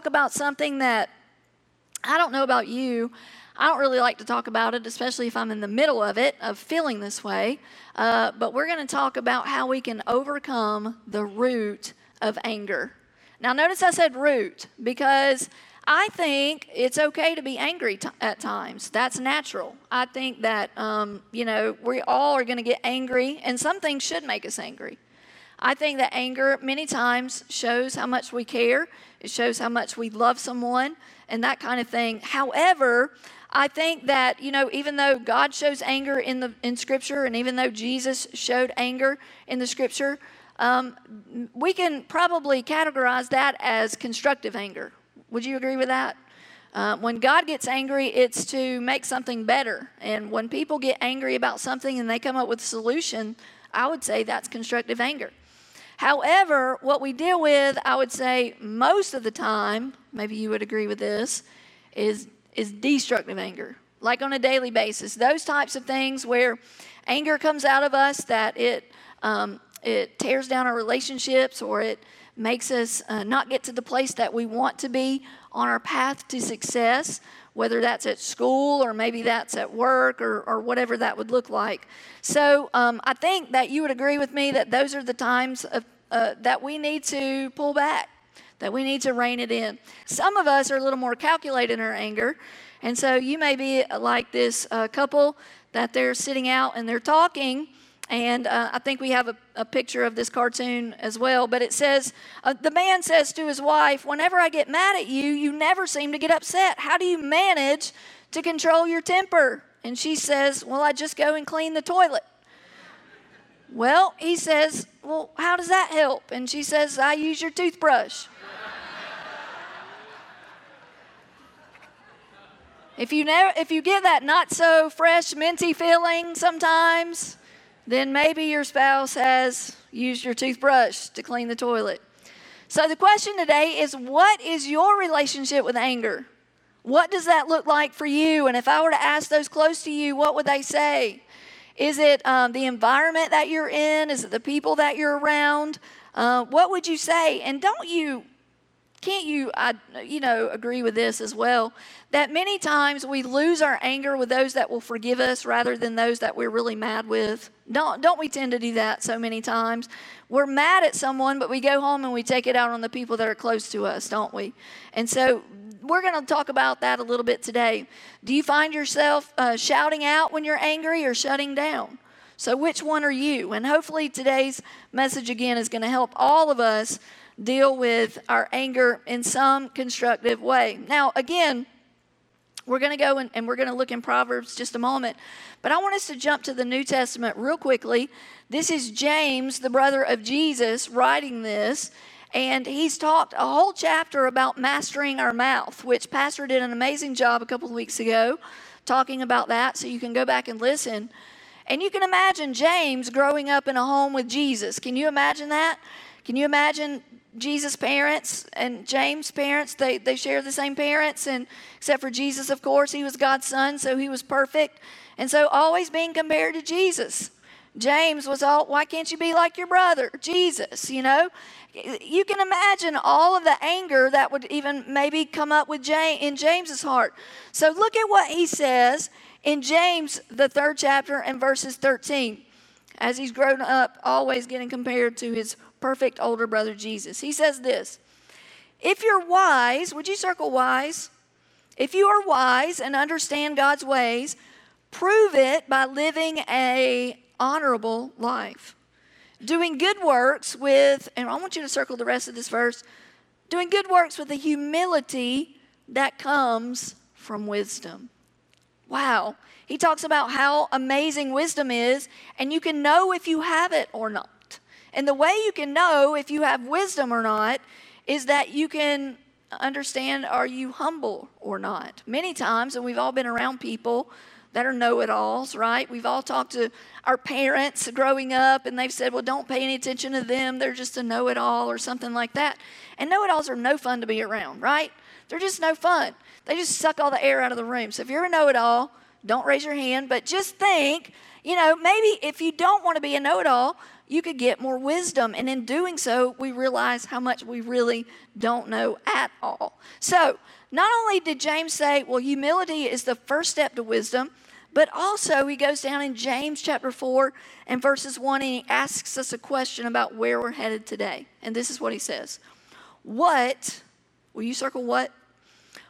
Talk about something that I don't know about you. I don't really like to talk about it, especially if I'm in the middle of it, of feeling this way. Uh, but we're going to talk about how we can overcome the root of anger. Now, notice I said root because I think it's okay to be angry t- at times. That's natural. I think that, um, you know, we all are going to get angry, and some things should make us angry. I think that anger many times shows how much we care. It shows how much we love someone and that kind of thing. However, I think that, you know, even though God shows anger in the in scripture and even though Jesus showed anger in the scripture, um, we can probably categorize that as constructive anger. Would you agree with that? Uh, when God gets angry, it's to make something better. And when people get angry about something and they come up with a solution, I would say that's constructive anger. However, what we deal with, I would say most of the time, maybe you would agree with this, is, is destructive anger. Like on a daily basis. Those types of things where anger comes out of us that it, um, it tears down our relationships or it makes us uh, not get to the place that we want to be on our path to success, whether that's at school or maybe that's at work or, or whatever that would look like. So um, I think that you would agree with me that those are the times of, uh, that we need to pull back, that we need to rein it in. Some of us are a little more calculated in our anger. And so you may be like this uh, couple that they're sitting out and they're talking and uh, I think we have a, a, picture of this cartoon as well. But it says, uh, the man says to his wife, Whenever I get mad at you, you never seem to get upset. How do you manage to control your temper? And she says, Well, I just go and clean the toilet. Well, he says, Well, how does that help? And she says, I use your toothbrush. if you if you get that not so fresh, minty feeling sometimes, then maybe your spouse has used your toothbrush to clean the toilet. So the question today is what is your relationship with anger? What does that look like for you? And if I were to ask those close to you, what would they say? Is it um, the environment that you're in? Is it the people that you're around? Uh, what would you say? And don't you, can't you, I, you know, agree with this as well? That many times we lose our anger with those that will forgive us rather than those that we're really mad with. Don't, don't we tend to do that so many times? We're mad at someone, but we go home and we take it out on the people that are close to us, don't we? And so we're going to talk about that a little bit today. Do you find yourself uh, shouting out when you're angry or shutting down? So, which one are you? And hopefully, today's message again is going to help all of us deal with our anger in some constructive way. Now, again, we're going to go and, and we're going to look in Proverbs just a moment. But I want us to jump to the New Testament real quickly. This is James, the brother of Jesus, writing this. And he's talked a whole chapter about mastering our mouth, which Pastor did an amazing job a couple of weeks ago talking about that. So you can go back and listen. And you can imagine James growing up in a home with Jesus. Can you imagine that? Can you imagine Jesus' parents and James' parents, they, they share the same parents, and except for Jesus, of course, he was God's son, so he was perfect. And so always being compared to Jesus. James was all, why can't you be like your brother, Jesus, you know? You can imagine all of the anger that would even maybe come up with James, in James's heart. So look at what he says in James, the third chapter, and verses 13. As he's grown up, always getting compared to his perfect older brother Jesus. He says this If you're wise, would you circle wise? If you are wise and understand God's ways, prove it by living a honorable life. Doing good works with, and I want you to circle the rest of this verse, doing good works with the humility that comes from wisdom. Wow. he talks about how amazing wisdom is, and you can know if you have it or not. And the way you can know if you have wisdom or not is that you can understand are you humble or not. Many times, and we've all been around people that are know it alls, right? We've all talked to our parents growing up, and they've said, well, don't pay any attention to them. They're just a know it all or something like that. And know it alls are no fun to be around, right? They're just no fun. They just suck all the air out of the room. So if you're a know it all, don't raise your hand, but just think, you know, maybe if you don't want to be a know it all, you could get more wisdom. And in doing so, we realize how much we really don't know at all. So, not only did James say, well, humility is the first step to wisdom, but also he goes down in James chapter 4 and verses 1 and he asks us a question about where we're headed today. And this is what he says What, will you circle what?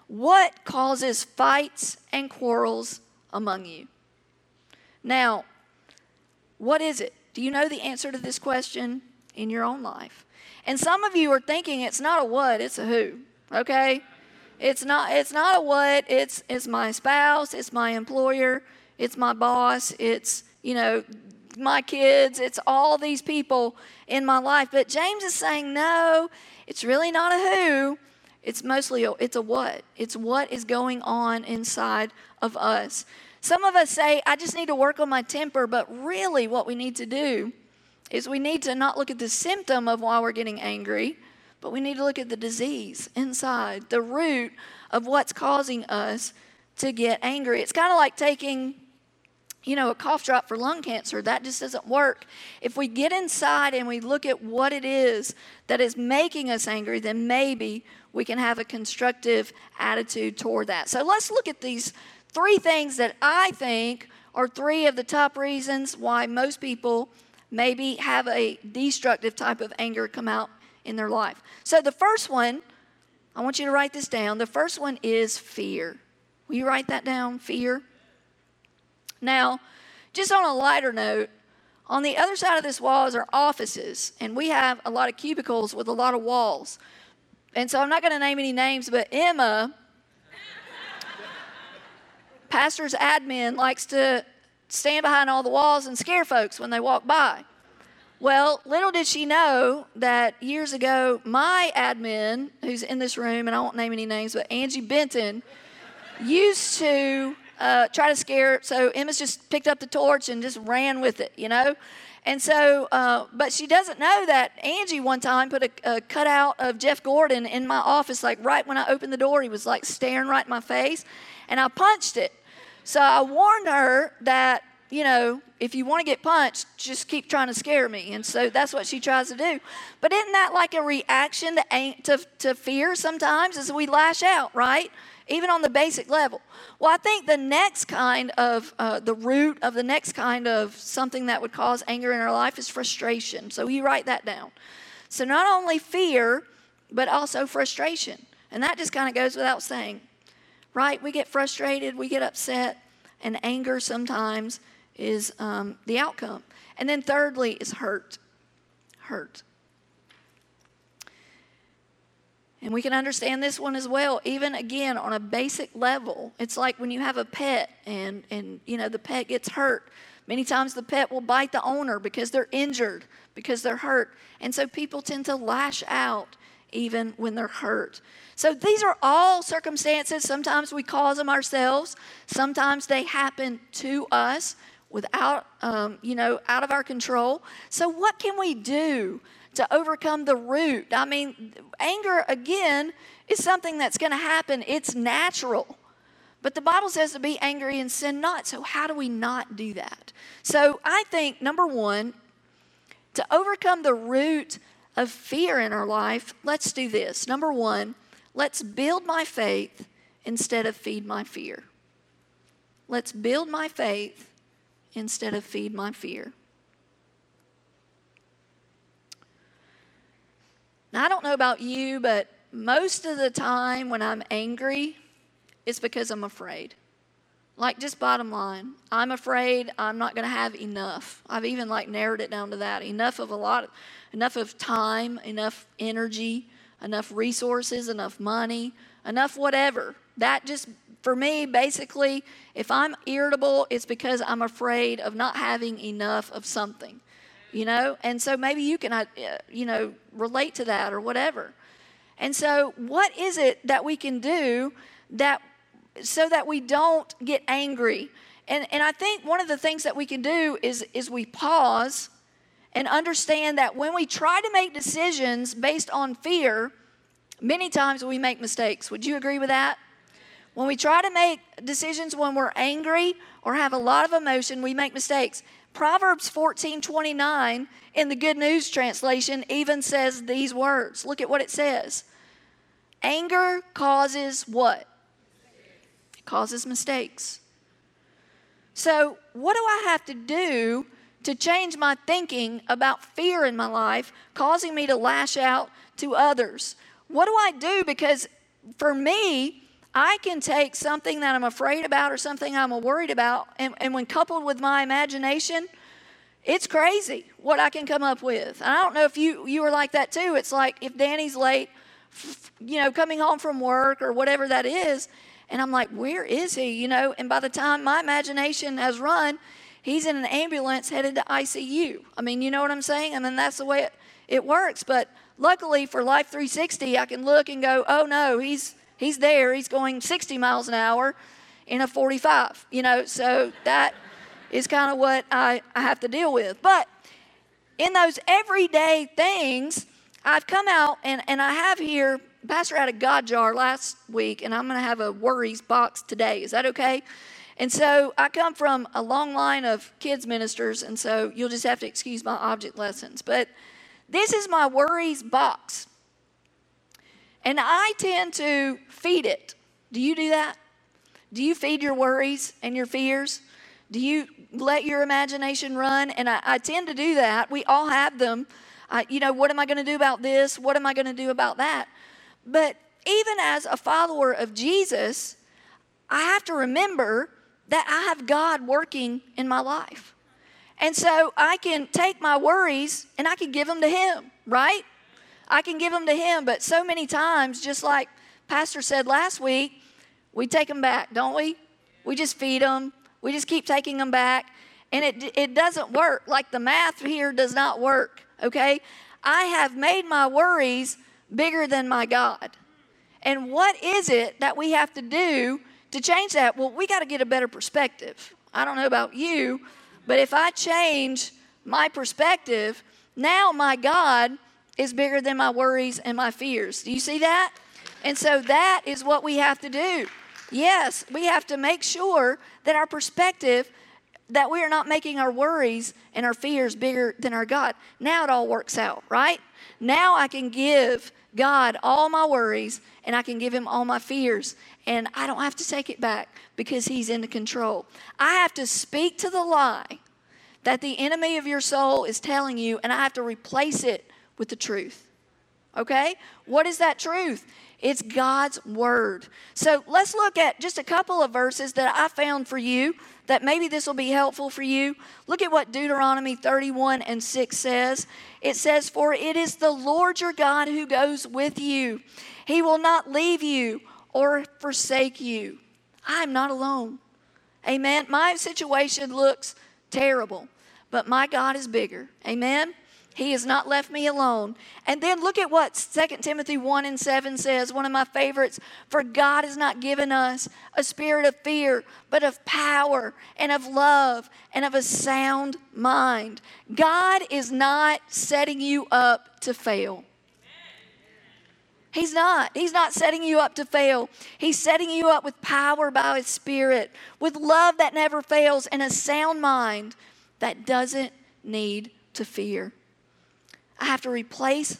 What causes fights and quarrels among you? Now, what is it? Do you know the answer to this question in your own life? And some of you are thinking it's not a what, it's a who. Okay? It's not it's not a what, it's it's my spouse, it's my employer, it's my boss, it's, you know, my kids, it's all these people in my life. But James is saying, no, it's really not a who. It's mostly a, it's a what. It's what is going on inside of us. Some of us say, I just need to work on my temper, but really what we need to do is we need to not look at the symptom of why we're getting angry, but we need to look at the disease inside, the root of what's causing us to get angry. It's kind of like taking, you know, a cough drop for lung cancer. That just doesn't work. If we get inside and we look at what it is that is making us angry, then maybe we can have a constructive attitude toward that. So let's look at these three things that I think are three of the top reasons why most people maybe have a destructive type of anger come out in their life. So the first one, I want you to write this down. The first one is fear. Will you write that down? Fear. Now, just on a lighter note, on the other side of this wall is our offices, and we have a lot of cubicles with a lot of walls. And so I'm not going to name any names, but Emma pastor's admin likes to stand behind all the walls and scare folks when they walk by. Well, little did she know that years ago, my admin, who's in this room, and I won't name any names, but Angie Benton, used to uh, try to scare. So Emma's just picked up the torch and just ran with it, you know? And so, uh, but she doesn't know that Angie one time put a, a cutout of Jeff Gordon in my office, like right when I opened the door. He was like staring right in my face, and I punched it. So I warned her that, you know, if you want to get punched, just keep trying to scare me. And so that's what she tries to do. But isn't that like a reaction to, to, to fear sometimes as we lash out, right? Even on the basic level. Well, I think the next kind of, uh, the root of the next kind of something that would cause anger in our life is frustration. So you write that down. So not only fear, but also frustration. And that just kind of goes without saying right? We get frustrated, we get upset, and anger sometimes is um, the outcome. And then thirdly is hurt. Hurt. And we can understand this one as well, even again on a basic level. It's like when you have a pet and, and you know the pet gets hurt. Many times the pet will bite the owner because they're injured, because they're hurt. And so people tend to lash out even when they're hurt. So these are all circumstances. Sometimes we cause them ourselves, sometimes they happen to us without, um, you know, out of our control. So, what can we do to overcome the root? I mean, anger, again, is something that's going to happen, it's natural. But the Bible says to be angry and sin not. So, how do we not do that? So, I think number one, to overcome the root of fear in our life, let's do this. Number one, Let's build my faith instead of feed my fear. Let's build my faith instead of feed my fear. Now, I don't know about you, but most of the time when I'm angry, it's because I'm afraid. Like, just bottom line, I'm afraid I'm not going to have enough. I've even like narrowed it down to that. Enough of a lot, enough of time, enough energy enough resources, enough money, enough whatever. That just for me, basically, if I'm irritable, it's because I'm afraid of not having enough of something, you know? And so maybe you can, uh, you know, relate to that or whatever. And so, what is it that we can do that so that we don't get angry? And, and I think one of the things that we can do is, is we pause and understand that when we try to make decisions based on fear, many times we make mistakes. Would you agree with that? When we try to make decisions when we're angry or have a lot of emotion, we make mistakes. Proverbs 14 29 in the Good News translation even says these words. Look at what it says Anger causes what? Causes mistakes. So, what do I have to do to change my thinking about fear in my life, causing me to lash out to others? What do I do? Because for me, I can take something that I'm afraid about or something I'm worried about, and, and when coupled with my imagination, it's crazy what I can come up with. And I don't know if you, you are like that too. It's like if Danny's late, you know, coming home from work or whatever that is, and I'm like, where is he? You know, and by the time my imagination has run, he's in an ambulance headed to ICU. I mean, you know what I'm saying? I mean, that's the way it, it works. But luckily for Life 360, I can look and go, oh no, he's He's there. He's going 60 miles an hour in a 45. You know, so that is kind of what I, I have to deal with. But in those everyday things, I've come out and, and I have here, Pastor had a God jar last week, and I'm going to have a worries box today. Is that okay? And so I come from a long line of kids ministers, and so you'll just have to excuse my object lessons. But this is my worries box. And I tend to feed it. Do you do that? Do you feed your worries and your fears? Do you let your imagination run? And I, I tend to do that. We all have them. I, you know, what am I going to do about this? What am I going to do about that? But even as a follower of Jesus, I have to remember that I have God working in my life. And so I can take my worries and I can give them to Him, right? I can give them to Him. But so many times, just like Pastor said last week, we take them back, don't we? We just feed them. We just keep taking them back. And it, it doesn't work. Like the math here does not work, okay? I have made my worries bigger than my God. And what is it that we have to do to change that? Well, we got to get a better perspective. I don't know about you, but if I change my perspective, now my God is bigger than my worries and my fears. Do you see that? And so that is what we have to do. Yes, we have to make sure that our perspective that we are not making our worries and our fears bigger than our God. Now it all works out, right? Now I can give God all my worries and I can give him all my fears and I don't have to take it back because he's in control. I have to speak to the lie that the enemy of your soul is telling you and I have to replace it with the truth. Okay? What is that truth? It's God's word. So let's look at just a couple of verses that I found for you that maybe this will be helpful for you. Look at what Deuteronomy 31 and 6 says. It says, For it is the Lord your God who goes with you, He will not leave you or forsake you. I'm not alone. Amen. My situation looks terrible, but my God is bigger. Amen. He has not left me alone. And then look at what 2 Timothy 1 and 7 says, one of my favorites. For God has not given us a spirit of fear, but of power and of love and of a sound mind. God is not setting you up to fail. He's not. He's not setting you up to fail. He's setting you up with power by His Spirit, with love that never fails, and a sound mind that doesn't need to fear. I have to replace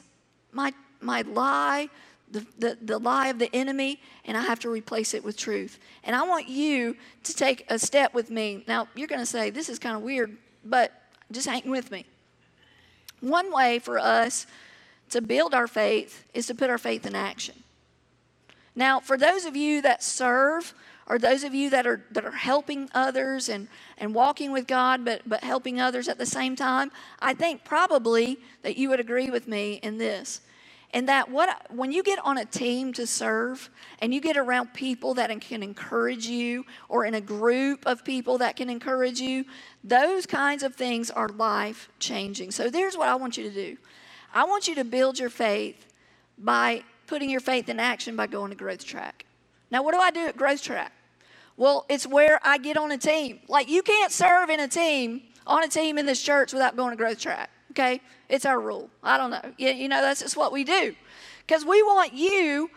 my, my lie, the, the, the lie of the enemy, and I have to replace it with truth. And I want you to take a step with me. Now, you're going to say, this is kind of weird, but just hang with me. One way for us to build our faith is to put our faith in action. Now, for those of you that serve, or those of you that are that are helping others and and walking with God but but helping others at the same time, I think probably that you would agree with me in this. And that what when you get on a team to serve and you get around people that can encourage you or in a group of people that can encourage you, those kinds of things are life changing. So there's what I want you to do. I want you to build your faith by putting your faith in action by going to growth track. Now, what do I do at growth track? Well, it's where I get on a team. Like you can't serve in a team on a team in this church without going to growth track. Okay? It's our rule. I don't know. You, you know, that's just what we do. Because we want you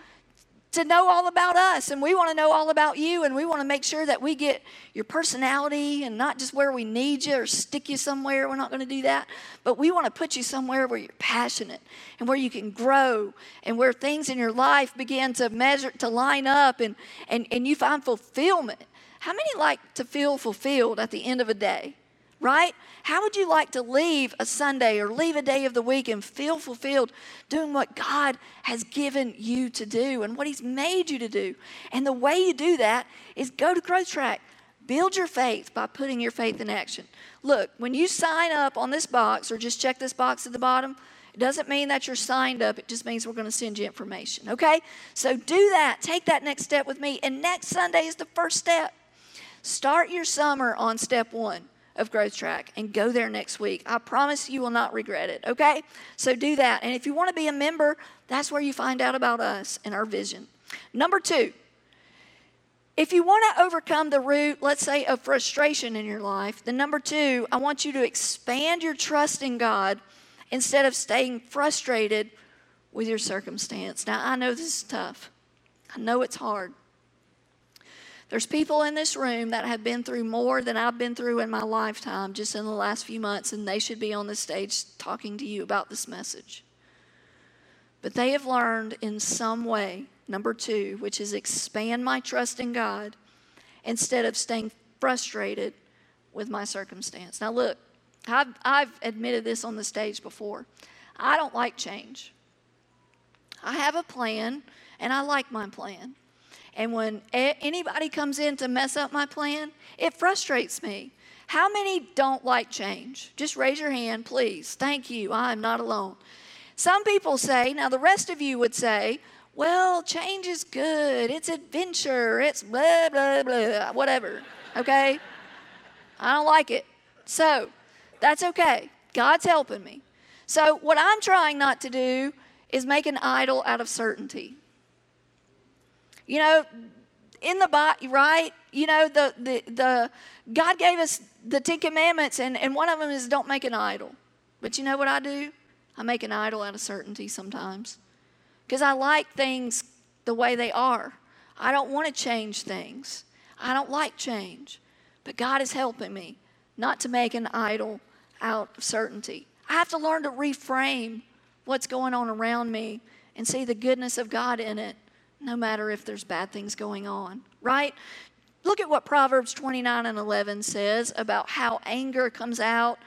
to know all about us and we want to know all about you and we want to make sure that we get your personality and not just where we need you or stick you somewhere. We're not going to do that. But we want to put you somewhere where you're passionate and where you can grow and where things in your life begin to measure to line up and and, and you find fulfillment. How many like to feel fulfilled at the end of a day right? How would you like to leave a Sunday or leave a day of the week and feel fulfilled doing what God has given you to do and what He's made you to do? And the way you do that is go to Growth Track. Build your faith by putting your faith in action. Look, when you sign up on this box or just check this box at the bottom, it doesn't mean that you're signed up. It just means we're going to send you information, okay? So do that. Take that next step with me. And next Sunday is the first step. Start your summer on step one of Growth Track and go there next week. I promise you will not regret it, okay? So do that. And if you want to be a member, that's where you find out about us and our vision. Number two, if you want to overcome the root, let's say, of frustration in your life, then number two, I want you to expand your trust in God instead of staying frustrated with your circumstance. Now, I know this is tough, I know it's hard. There's people in this room that have been through more than I've been through in my lifetime just in the last few months, and they should be on the stage talking to you about this message. But they have learned in some way, number two, which is expand my trust in God instead of staying frustrated with my circumstance. Now, look, I've, I've admitted this on the stage before. I don't like change. I have a plan, and I like my plan. And when a- anybody comes in to mess up my plan, it frustrates me. How many don't like change? Just raise your hand, please. Thank you. I'm not alone. Some people say, now the rest of you would say, well, change is good. It's adventure. It's blah, blah, blah, whatever. Okay? I don't like it. So, that's okay. God's helping me. So, what I'm trying not to do is make an idol out of certainty. You know, in the right? You know, the, the, the God gave us the Ten Commandments, and, and one of them is don't make an idol. But you know what I do? I make an idol out of certainty sometimes. Because I like things the way they are. I don't want to change things. I don't like change. But God is helping me not to make an idol out of certainty. I have to learn to reframe what's going on around me and see the goodness of God in it no matter if there's bad things going on, right? Look at what Proverbs 29 and 11 says about how anger comes out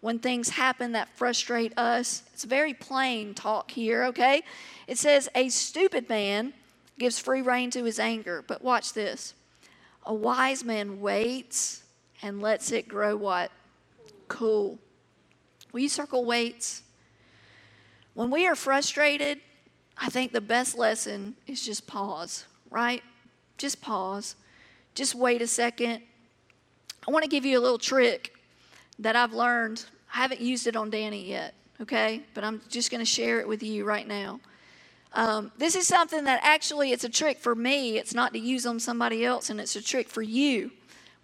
when things happen that frustrate us. It's very plain talk here, okay? It says, A stupid man gives free rein to his anger. But watch this. A wise man waits and lets it grow what? Cool. Will you circle waits? When we are frustrated, I think the best lesson is just pause, right? Just pause. Just wait a second. I want to give you a little trick that I've learned. I haven't used it on Danny yet, okay? But I'm just going to share it with you right now. Um, this is something that actually it's a trick for me. It's not to use on somebody else, and it's a trick for you.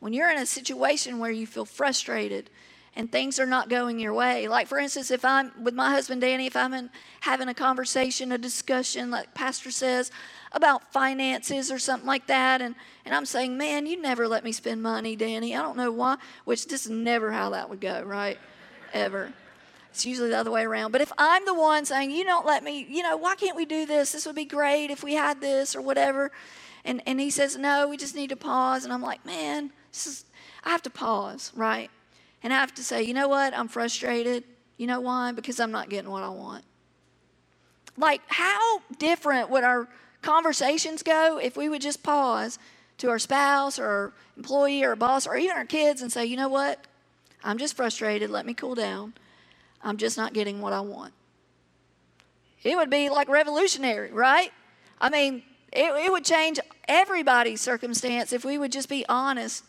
When you're in a situation where you feel frustrated and things are not going your way. Like, for instance, if I'm with my husband Danny, if I'm in, having a conversation, a discussion, like Pastor says, about finances or something like that, and, and I'm saying, Man, you never let me spend money, Danny. I don't know why, which this is never how that would go, right? Ever. It's usually the other way around. But if I'm the one saying, You don't let me, you know, why can't we do this? This would be great if we had this or whatever. And, and he says, No, we just need to pause. And I'm like, Man, this is, I have to pause, right? And I have to say, you know what? I'm frustrated. You know why? Because I'm not getting what I want. Like, how different would our conversations go if we would just pause to our spouse or employee or boss or even our kids and say, you know what? I'm just frustrated. Let me cool down. I'm just not getting what I want. it would be like revolutionary, right? I mean, it, it would change everybody's circumstance if we would just be honest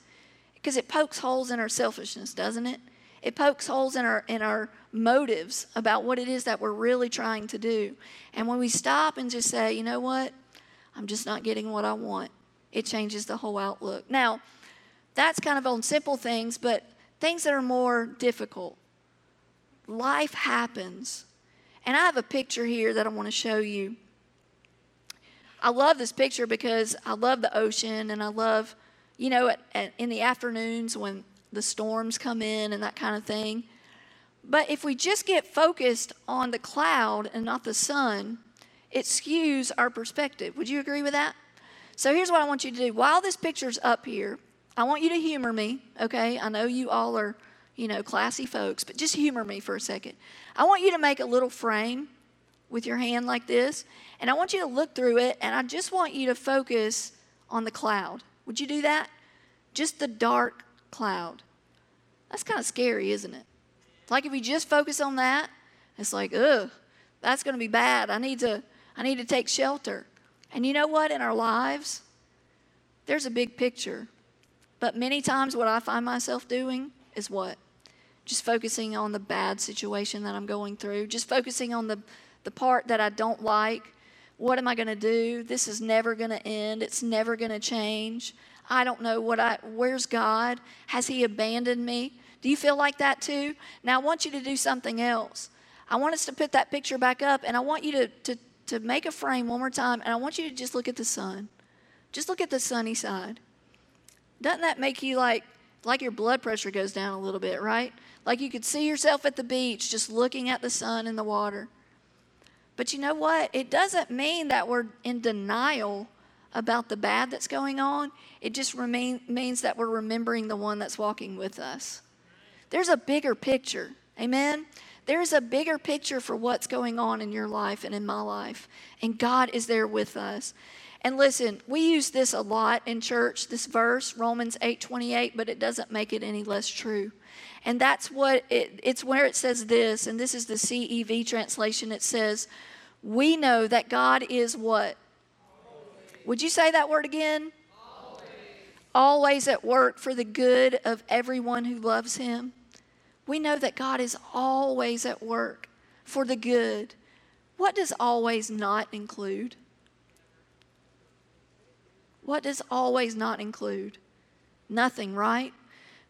because it pokes holes in our selfishness, doesn't it? It pokes holes in our in our motives about what it is that we're really trying to do. And when we stop and just say, you know what? I'm just not getting what I want. It changes the whole outlook. Now, that's kind of on simple things, but things that are more difficult. Life happens. And I have a picture here that I want to show you. I love this picture because I love the ocean and I love, you know, at, at, in the afternoons when the storms come in and that kind of thing. But if we just get focused on the cloud and not the sun, it skews our perspective. Would you agree with that? So here's what I want you to do. While this picture's up here, I want you to humor me, okay? I know you all are, you know, classy folks, but just humor me for a second. I want you to make a little frame with your hand like this, and I want you to look through it, and I just want you to focus on the cloud. Would you do that? Just the dark cloud. That's kind of scary, isn't it? Like if you just focus on that, it's like, ugh, that's going to be bad. I need to, I need to take shelter. And you know what? In our lives, there's a big picture. But many times, what I find myself doing is what? Just focusing on the bad situation that I'm going through, just focusing on the, the part that I don't like. What am I going to do? This is never going to end. It's never going to change. I don't know what I, where's God? Has He abandoned me? Do you feel like that too? Now, I want you to do something else. I want us to put that picture back up, and I want you to, to, to make a frame one more time, and I want you to just look at the sun. Just look at the sunny side. Doesn't that make you like like your blood pressure goes down a little bit, right? Like you could see yourself at the beach just looking at the sun and the water. But you know what? It doesn't mean that we're in denial about the bad that's going on. It just remain, means that we're remembering the one that's walking with us. There's a bigger picture. Amen? There's a bigger picture for what's going on in your life and in my life. And God is there with us. And listen, we use this a lot in church, this verse, Romans 8 28, but it doesn't make it any less true. And that's what it, it's where it says this, and this is the CEV translation. It says, We know that God is what? Always. Would you say that word again? Always. Always at work for the good of everyone who loves Him. We know that God is always at work for the good. What does always not include? What does always not include? Nothing, right?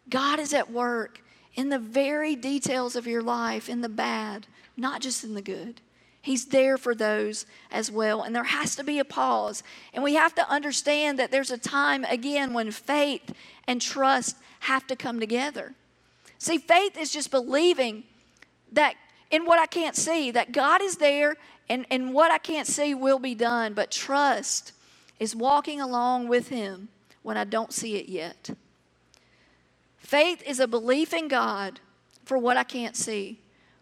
God is at work in the very details of your life, in the bad, not just in the good. He's there for those as well. And there has to be a pause. And we have to understand that there's a time, again, when faith and trust have to come together. See, faith is just believing that in what I can't see, that God is there and, and what I can't see will be done. But trust is walking along with Him when I don't see it yet. Faith is a belief in God for what I can't see,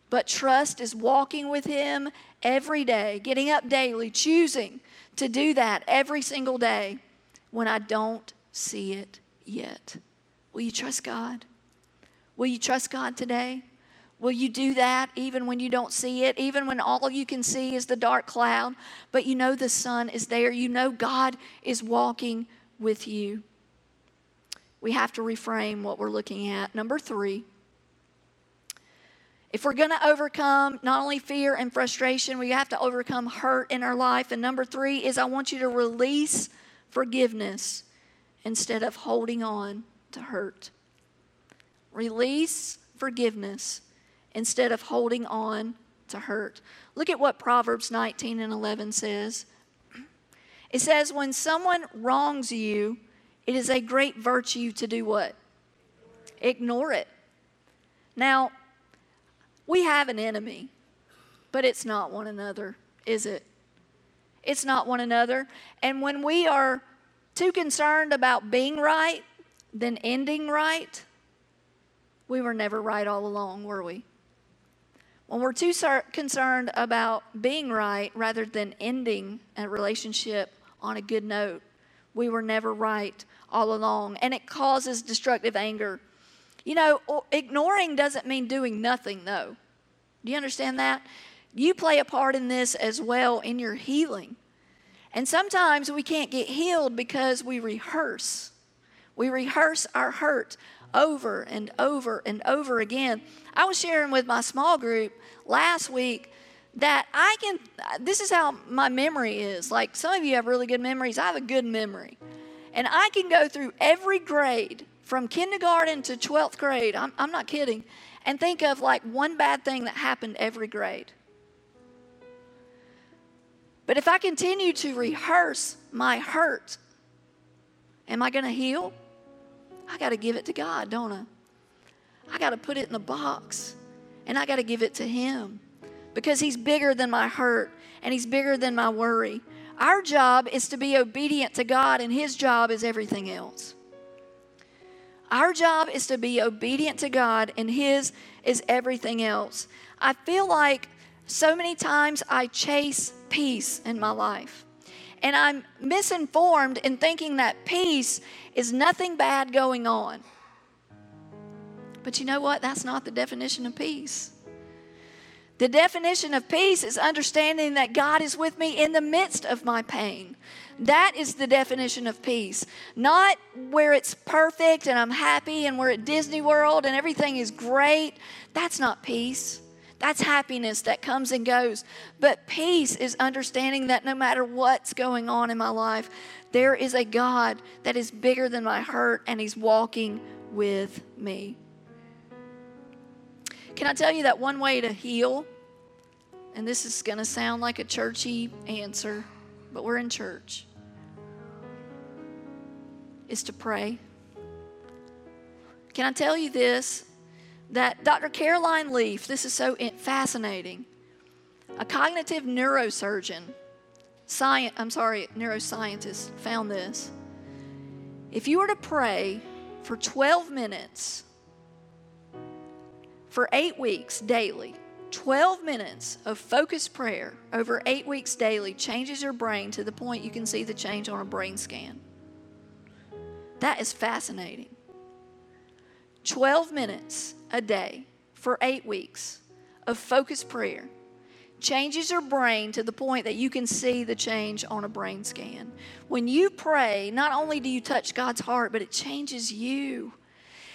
but trust is walking with Him every day, getting up daily, choosing to do that every single day when I don't see it yet. Will you trust God? Will you trust God today? Will you do that even when you don't see it, even when all you can see is the dark cloud, but you know the sun is there? You know God is walking with you. We have to reframe what we're looking at. Number three, if we're going to overcome not only fear and frustration, we have to overcome hurt in our life. And number three is I want you to release forgiveness instead of holding on to hurt. Release forgiveness instead of holding on to hurt. Look at what Proverbs 19 and 11 says. It says, When someone wrongs you, it is a great virtue to do what? Ignore it. Now, we have an enemy, but it's not one another, is it? It's not one another. And when we are too concerned about being right than ending right, we were never right all along, were we? When we're too concerned about being right rather than ending a relationship on a good note, we were never right all along. And it causes destructive anger. You know, ignoring doesn't mean doing nothing, though. Do you understand that? You play a part in this as well in your healing. And sometimes we can't get healed because we rehearse. We rehearse our hurt over and over and over again. I was sharing with my small group last week that I can, this is how my memory is. Like some of you have really good memories, I have a good memory. And I can go through every grade from kindergarten to 12th grade, I'm, I'm not kidding, and think of like one bad thing that happened every grade. But if I continue to rehearse my hurt, am I going to heal? I got to give it to God, don't I? I got to put it in the box and I got to give it to Him because He's bigger than my hurt and He's bigger than my worry. Our job is to be obedient to God, and His job is everything else. Our job is to be obedient to God, and His is everything else. I feel like so many times I chase peace in my life. And I'm misinformed in thinking that peace is nothing bad going on. But you know what? That's not the definition of peace. The definition of peace is understanding that God is with me in the midst of my pain. That is the definition of peace. Not where it's perfect and I'm happy and we're at Disney World and everything is great. That's not peace. That's happiness that comes and goes. But peace is understanding that no matter what's going on in my life, there is a God that is bigger than my hurt and He's walking with me. Can I tell you that one way to heal, and this is going to sound like a churchy answer, but we're in church, is to pray. Can I tell you this? that Dr. Caroline Leaf, this is so fascinating, a cognitive neurosurgeon, science, I'm sorry, neuroscientist, found this. If you were to pray for 12 minutes for eight weeks daily, 12 minutes of focused prayer over eight weeks daily changes your brain to the point you can see the change on a brain scan. That is fascinating. 12 minutes a day for eight weeks of focused prayer changes your brain to the point that you can see the change on a brain scan. When you pray, not only do you touch God's heart, but it changes you.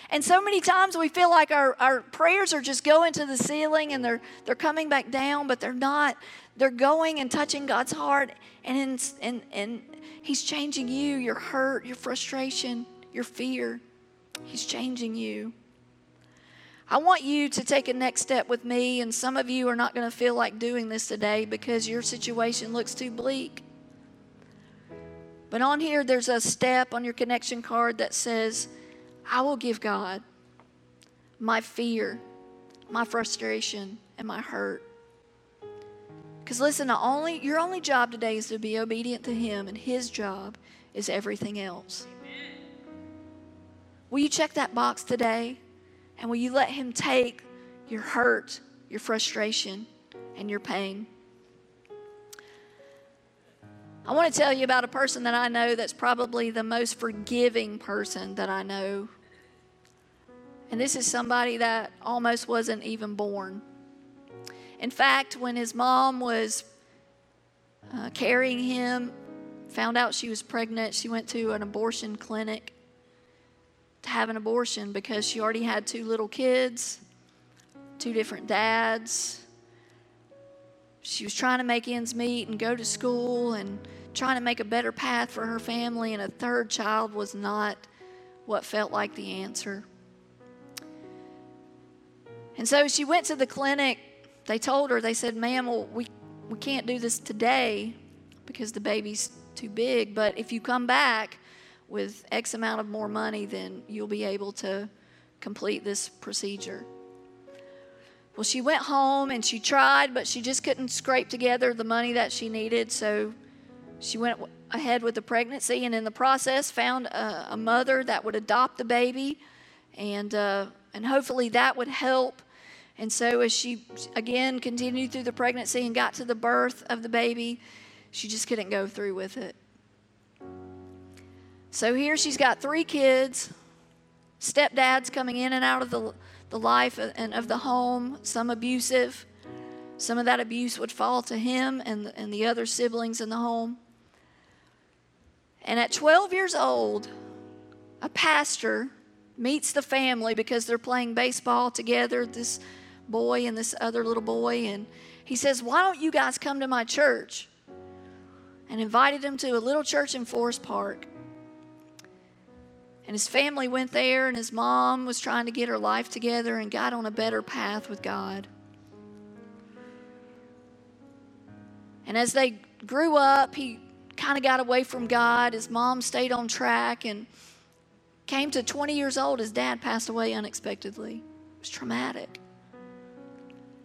And so many times we feel like our, our prayers are just going to the ceiling and they're, they're coming back down, but they're not. They're going and touching God's heart, and, in, and, and He's changing you, your hurt, your frustration, your fear. He's changing you. I want you to take a next step with me, and some of you are not going to feel like doing this today because your situation looks too bleak. But on here, there's a step on your connection card that says, I will give God my fear, my frustration, and my hurt. Because listen, only, your only job today is to be obedient to Him, and His job is everything else. Amen. Will you check that box today? And will you let Him take your hurt, your frustration, and your pain? I want to tell you about a person that I know that's probably the most forgiving person that I know. And this is somebody that almost wasn't even born. In fact, when his mom was uh, carrying him, found out she was pregnant, she went to an abortion clinic to have an abortion because she already had two little kids, two different dads. She was trying to make ends meet and go to school and trying to make a better path for her family, and a third child was not what felt like the answer. And so she went to the clinic. They told her, they said, ma'am, well, we, we can't do this today because the baby's too big, but if you come back, with X amount of more money, then you'll be able to complete this procedure. Well, she went home and she tried, but she just couldn't scrape together the money that she needed. So she went ahead with the pregnancy and in the process found a, a mother that would adopt the baby and, uh, and hopefully that would help. And so as she again continued through the pregnancy and got to the birth of the baby, she just couldn't go through with it. So here she's got three kids, stepdads coming in and out of the, the life and of the home, some abusive. Some of that abuse would fall to him and, and the other siblings in the home. And at 12 years old, a pastor meets the family because they're playing baseball together, this boy and this other little boy. And he says, Why don't you guys come to my church? And invited him to a little church in Forest Park. And his family went there, and his mom was trying to get her life together and got on a better path with God. And as they grew up, he kind of got away from God. His mom stayed on track and came to 20 years old. His dad passed away unexpectedly. It was traumatic.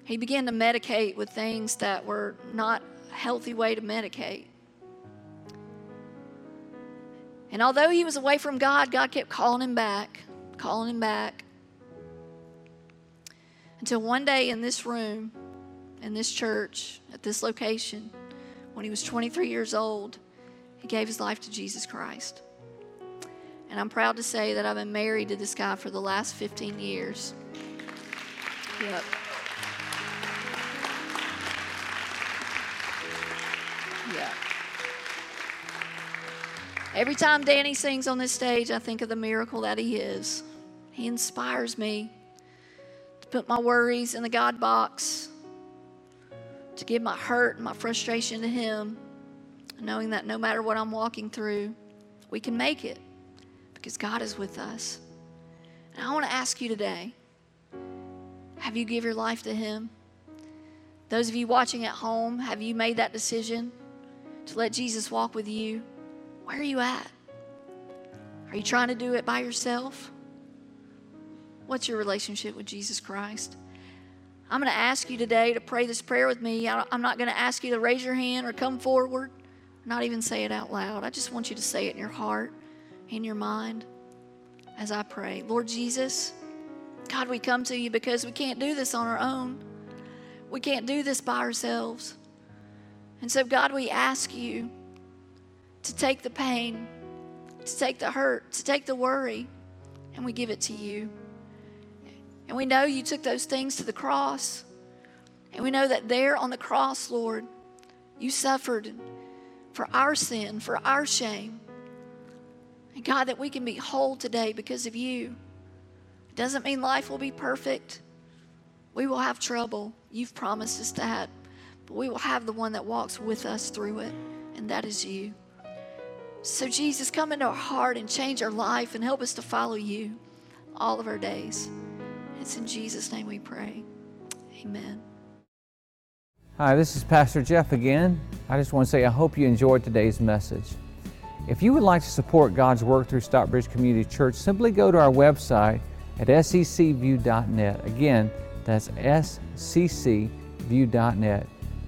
He began to medicate with things that were not a healthy way to medicate. And although he was away from God, God kept calling him back, calling him back. Until one day in this room, in this church, at this location, when he was 23 years old, he gave his life to Jesus Christ. And I'm proud to say that I've been married to this guy for the last 15 years. Yep. Yeah. Every time Danny sings on this stage, I think of the miracle that he is. He inspires me to put my worries in the God box, to give my hurt and my frustration to him, knowing that no matter what I'm walking through, we can make it because God is with us. And I want to ask you today have you give your life to him? Those of you watching at home, have you made that decision to let Jesus walk with you? Where are you at? Are you trying to do it by yourself? What's your relationship with Jesus Christ? I'm going to ask you today to pray this prayer with me. I'm not going to ask you to raise your hand or come forward, not even say it out loud. I just want you to say it in your heart, in your mind, as I pray. Lord Jesus, God, we come to you because we can't do this on our own. We can't do this by ourselves. And so, God, we ask you to take the pain, to take the hurt, to take the worry, and we give it to you. And we know you took those things to the cross. And we know that there on the cross, Lord, you suffered for our sin, for our shame. And God, that we can be whole today because of you. It doesn't mean life will be perfect. We will have trouble. You've promised us that. But we will have the one that walks with us through it, and that is you. So, Jesus, come into our heart and change our life and help us to follow you all of our days. It's in Jesus' name we pray. Amen. Hi, this is Pastor Jeff again. I just want to say I hope you enjoyed today's message. If you would like to support God's work through Stockbridge Community Church, simply go to our website at sccview.net. Again, that's sccview.net